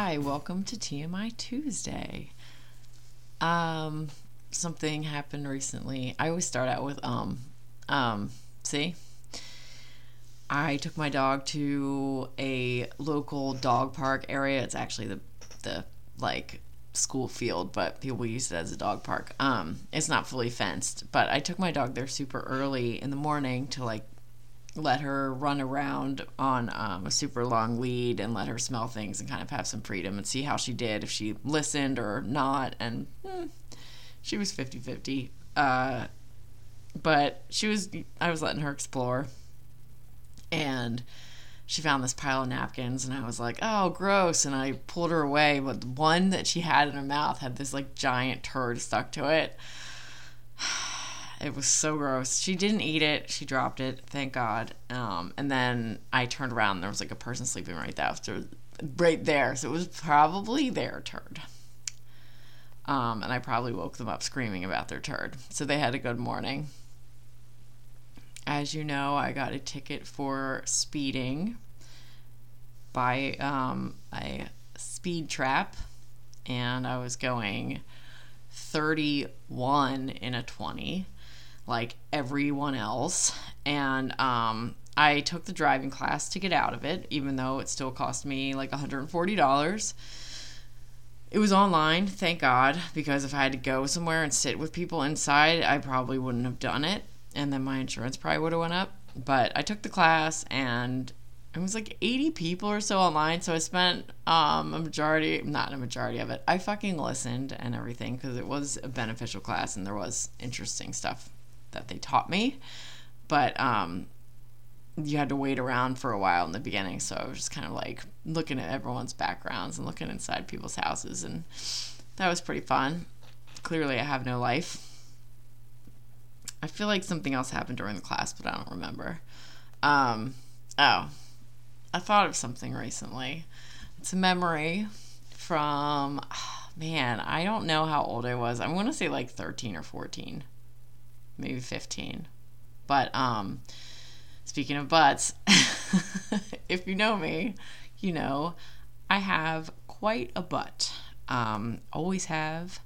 Hi, welcome to TMI Tuesday. Um, something happened recently. I always start out with um, um. See, I took my dog to a local dog park area. It's actually the the like school field, but people use it as a dog park. Um, it's not fully fenced, but I took my dog there super early in the morning to like let her run around on um, a super long lead and let her smell things and kind of have some freedom and see how she did if she listened or not. And hmm, she was 50-50 uh, but she was i was letting her explore. And she found this pile of napkins and i was like oh gross. And i pulled her away but one that she had in her mouth had this like giant turd stuck to it it was so gross. She didn't eat it. She dropped it. Thank God. Um, and then I turned around. And there was like a person sleeping right there, right there. So it was probably their turd. Um, and I probably woke them up screaming about their turd. So they had a good morning. As you know, I got a ticket for speeding by um, a speed trap, and I was going 31 in a 20 like everyone else. And um, I took the driving class to get out of it, even though it still cost me like $140. It was online, thank God, because if I had to go somewhere and sit with people inside, I probably wouldn't have done it. And then my insurance probably would have went up. But I took the class and it was like 80 people or so online so i spent um, a majority not a majority of it i fucking listened and everything because it was a beneficial class and there was interesting stuff that they taught me. But um, you had to wait around for a while in the beginning, so I was just kind of like looking at everyone's backgrounds and looking inside people's houses, and that was pretty fun. Clearly, I have no life. I feel like something else happened during the class, but I don't remember. Um, oh, I thought of something recently. It's a memory from, man, I don't know how old I was. I'm going to say like 13 or 14 maybe 15. But um, speaking of butts, if you know me, you know I have quite a butt. Um, always have.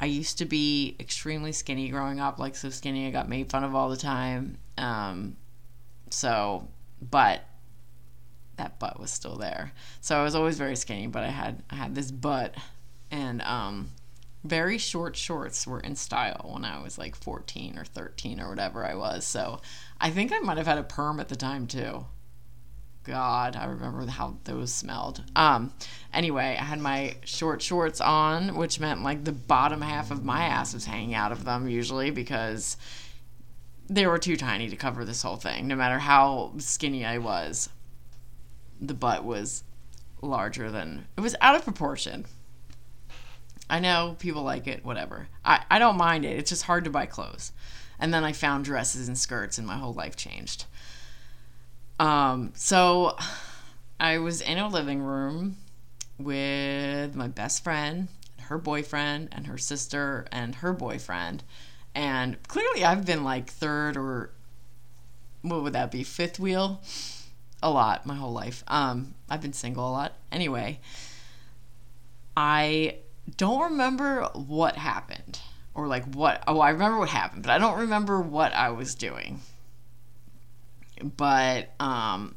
I used to be extremely skinny growing up, like so skinny I got made fun of all the time. Um, so, but that butt was still there. So I was always very skinny, but I had I had this butt, and um, very short shorts were in style when I was like 14 or 13 or whatever I was. So I think I might have had a perm at the time too. God, I remember how those smelled. Um, anyway, I had my short shorts on, which meant like the bottom half of my ass was hanging out of them usually because they were too tiny to cover this whole thing. No matter how skinny I was, the butt was larger than it was out of proportion. I know people like it, whatever. I, I don't mind it. It's just hard to buy clothes. And then I found dresses and skirts, and my whole life changed. Um, so I was in a living room with my best friend, her boyfriend, and her sister, and her boyfriend. And clearly, I've been like third or what would that be? Fifth wheel? A lot my whole life. Um, I've been single a lot. Anyway, I don't remember what happened or like what oh I remember what happened, but I don't remember what I was doing. But um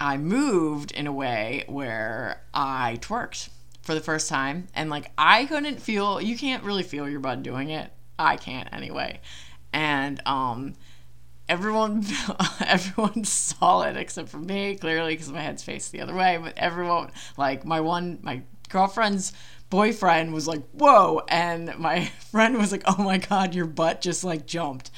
I moved in a way where I twerked for the first time and like I couldn't feel you can't really feel your butt doing it. I can't anyway. And um everyone everyone saw it except for me clearly because my head's faced the other way but everyone like my one my girlfriend's boyfriend was like, whoa. And my friend was like, oh my God, your butt just like jumped.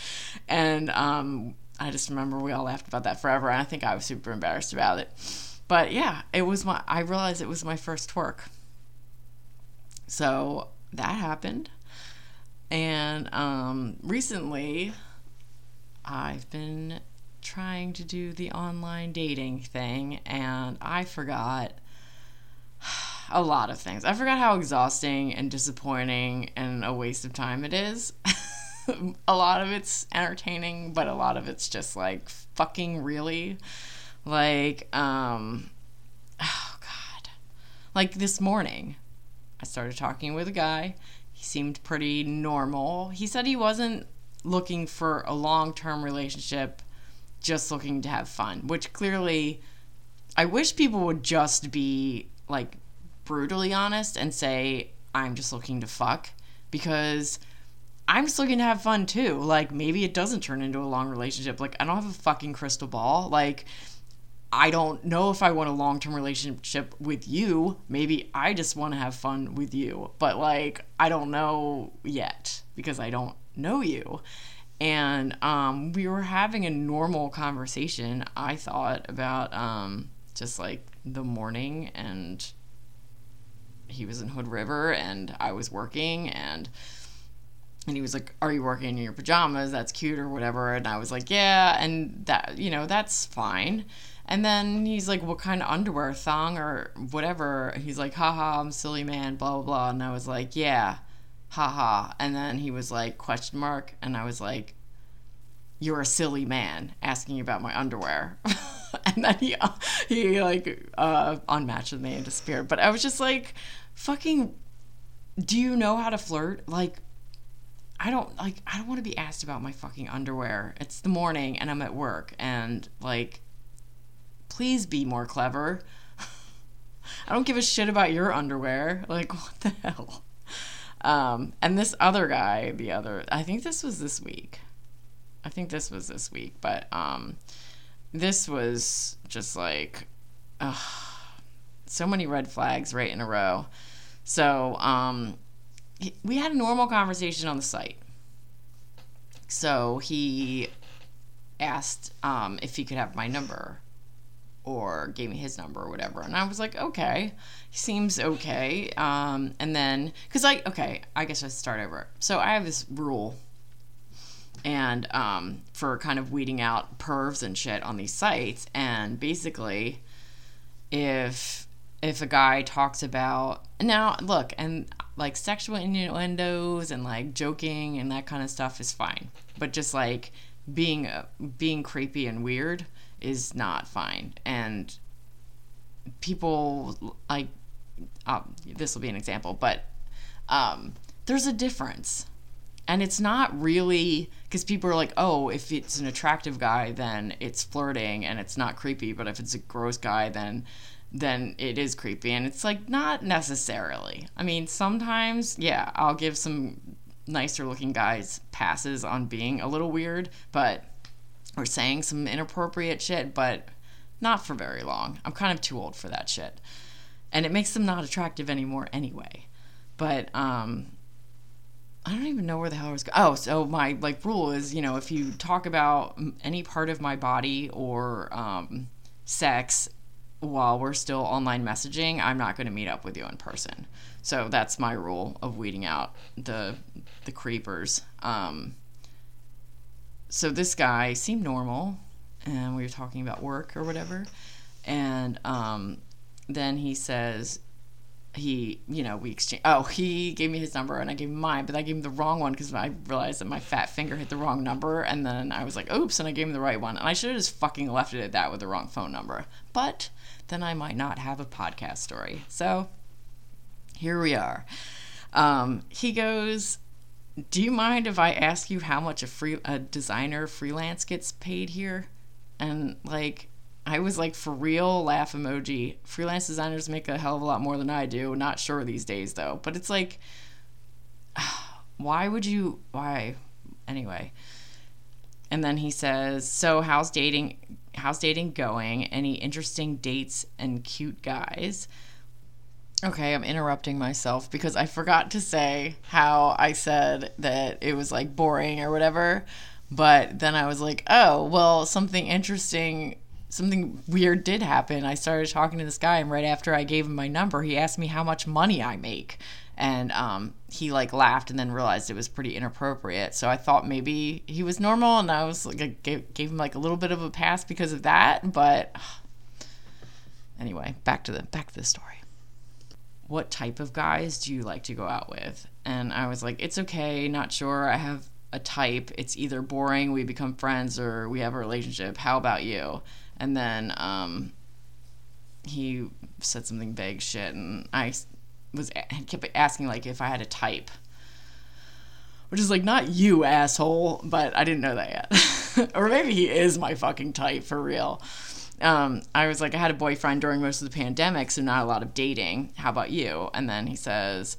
And um, I just remember we all laughed about that forever. And I think I was super embarrassed about it. But yeah, it was my, I realized it was my first twerk. So that happened. And um, recently, I've been trying to do the online dating thing, and I forgot a lot of things. I forgot how exhausting and disappointing and a waste of time it is. a lot of it's entertaining, but a lot of it's just like fucking really like um oh god. Like this morning, I started talking with a guy. He seemed pretty normal. He said he wasn't looking for a long term relationship, just looking to have fun, which clearly I wish people would just be like brutally honest and say, I'm just looking to fuck because I'm just looking to have fun too. Like maybe it doesn't turn into a long relationship. Like I don't have a fucking crystal ball. Like I don't know if I want a long term relationship with you. Maybe I just want to have fun with you. But like I don't know yet because I don't know you. And um, we were having a normal conversation, I thought, about um, just like the morning and he was in Hood River and I was working and and he was like, "Are you working in your pajamas? That's cute or whatever." And I was like, "Yeah," and that you know that's fine. And then he's like, "What kind of underwear, thong or whatever?" He's like, "Haha, I'm silly man," blah blah blah. And I was like, "Yeah, haha." And then he was like, question mark, and I was like, "You're a silly man asking about my underwear." and then he he like uh, unmatched with me and disappeared. But I was just like, "Fucking, do you know how to flirt?" Like I don't like I don't want to be asked about my fucking underwear. It's the morning and I'm at work and like please be more clever. I don't give a shit about your underwear. Like what the hell? Um and this other guy, the other I think this was this week. I think this was this week, but um this was just like ugh, so many red flags right in a row. So, um we had a normal conversation on the site. So he asked um, if he could have my number or gave me his number or whatever. And I was like, okay, he seems okay. Um, and then, because I, okay, I guess I start over. So I have this rule and um, for kind of weeding out pervs and shit on these sites. And basically, if if a guy talks about now look and like sexual innuendos and like joking and that kind of stuff is fine. But just like being uh, being creepy and weird is not fine. And people like uh, this will be an example but um, there's a difference and it's not really because people are like oh if it's an attractive guy then it's flirting and it's not creepy but if it's a gross guy then then it is creepy. And it's like, not necessarily. I mean, sometimes, yeah, I'll give some nicer looking guys passes on being a little weird, but, or saying some inappropriate shit, but not for very long. I'm kind of too old for that shit. And it makes them not attractive anymore anyway. But, um, I don't even know where the hell I was going. Oh, so my like rule is, you know, if you talk about any part of my body or um, sex while we're still online messaging, I'm not going to meet up with you in person. So that's my rule of weeding out the the creepers. Um, so this guy seemed normal, and we were talking about work or whatever, and um, then he says he, you know, we exchanged. Oh, he gave me his number and I gave him mine, but I gave him the wrong one because I realized that my fat finger hit the wrong number, and then I was like, oops, and I gave him the right one, and I should have just fucking left it at that with the wrong phone number. But then I might not have a podcast story. So here we are. Um, he goes, Do you mind if I ask you how much a free a designer freelance gets paid here? And like I was like for real laugh emoji. Freelance designers make a hell of a lot more than I do. Not sure these days though. But it's like why would you why anyway. And then he says, "So how's dating how's dating going? Any interesting dates and cute guys? Okay, I'm interrupting myself because I forgot to say how I said that it was like boring or whatever. But then I was like, oh, well, something interesting, something weird did happen. I started talking to this guy, and right after I gave him my number, he asked me how much money I make and um, he like laughed and then realized it was pretty inappropriate. So I thought maybe he was normal, and I was like, I gave, gave him like a little bit of a pass because of that. But anyway, back to the back to the story. What type of guys do you like to go out with? And I was like, it's okay, not sure. I have a type. It's either boring, we become friends, or we have a relationship. How about you? And then um, he said something vague shit, and I was kept asking like if I had a type, which is like not you asshole, but I didn't know that yet, or maybe he is my fucking type for real. Um, I was like, I had a boyfriend during most of the pandemic, so not a lot of dating. How about you? And then he says,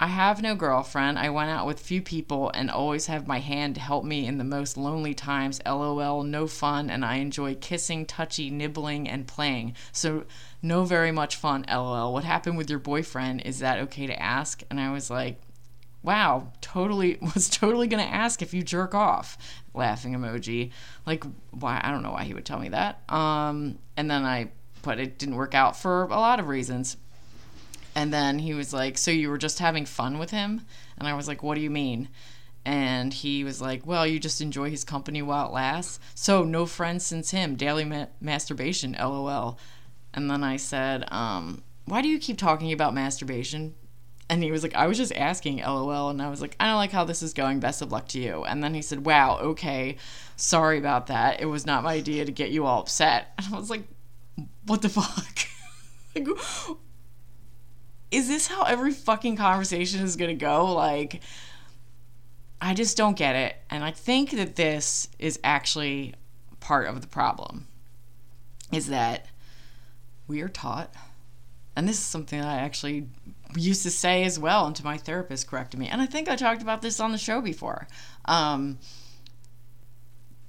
I have no girlfriend. I went out with few people and always have my hand to help me in the most lonely times. LOL, no fun, and I enjoy kissing, touchy, nibbling, and playing. So, no very much fun. LOL. What happened with your boyfriend? Is that okay to ask? And I was like, wow, totally was totally gonna ask if you jerk off. Laughing emoji. Like, why? I don't know why he would tell me that. Um, and then I, but it didn't work out for a lot of reasons. And then he was like, So you were just having fun with him? And I was like, What do you mean? And he was like, Well, you just enjoy his company while it lasts. So no friends since him. Daily ma- masturbation, lol. And then I said, um, Why do you keep talking about masturbation? And he was like, I was just asking, lol. And I was like, I don't like how this is going. Best of luck to you. And then he said, Wow, okay. Sorry about that. It was not my idea to get you all upset. And I was like, What the fuck? like, is this how every fucking conversation is going to go? Like, I just don't get it. And I think that this is actually part of the problem is that we are taught, and this is something that I actually used to say as well until my therapist corrected me. And I think I talked about this on the show before. Um,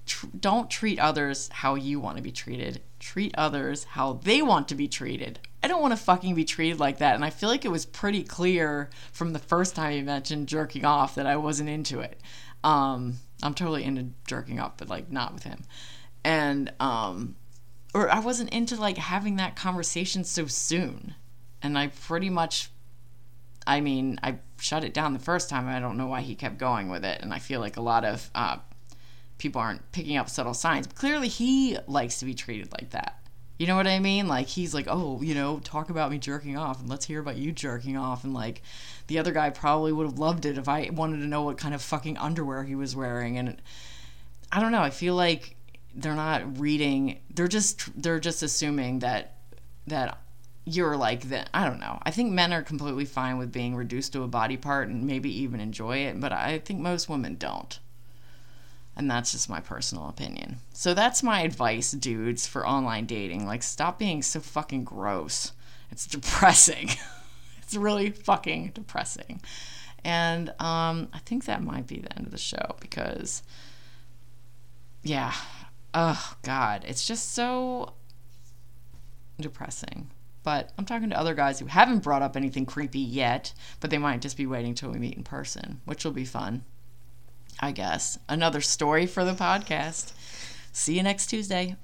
tr- don't treat others how you want to be treated. Treat others how they want to be treated. I don't want to fucking be treated like that. And I feel like it was pretty clear from the first time you mentioned jerking off that I wasn't into it. Um, I'm totally into jerking off, but like not with him. And, um, or I wasn't into like having that conversation so soon. And I pretty much, I mean, I shut it down the first time. I don't know why he kept going with it. And I feel like a lot of uh, people aren't picking up subtle signs. But clearly, he likes to be treated like that. You know what I mean? Like he's like, "Oh, you know, talk about me jerking off and let's hear about you jerking off." And like the other guy probably would have loved it if I wanted to know what kind of fucking underwear he was wearing and I don't know, I feel like they're not reading. They're just they're just assuming that that you're like that. I don't know. I think men are completely fine with being reduced to a body part and maybe even enjoy it, but I think most women don't. And that's just my personal opinion. So that's my advice, dudes, for online dating. Like, stop being so fucking gross. It's depressing. it's really fucking depressing. And um, I think that might be the end of the show because, yeah, oh, God, it's just so depressing. But I'm talking to other guys who haven't brought up anything creepy yet, but they might just be waiting till we meet in person, which will be fun. I guess. Another story for the podcast. See you next Tuesday.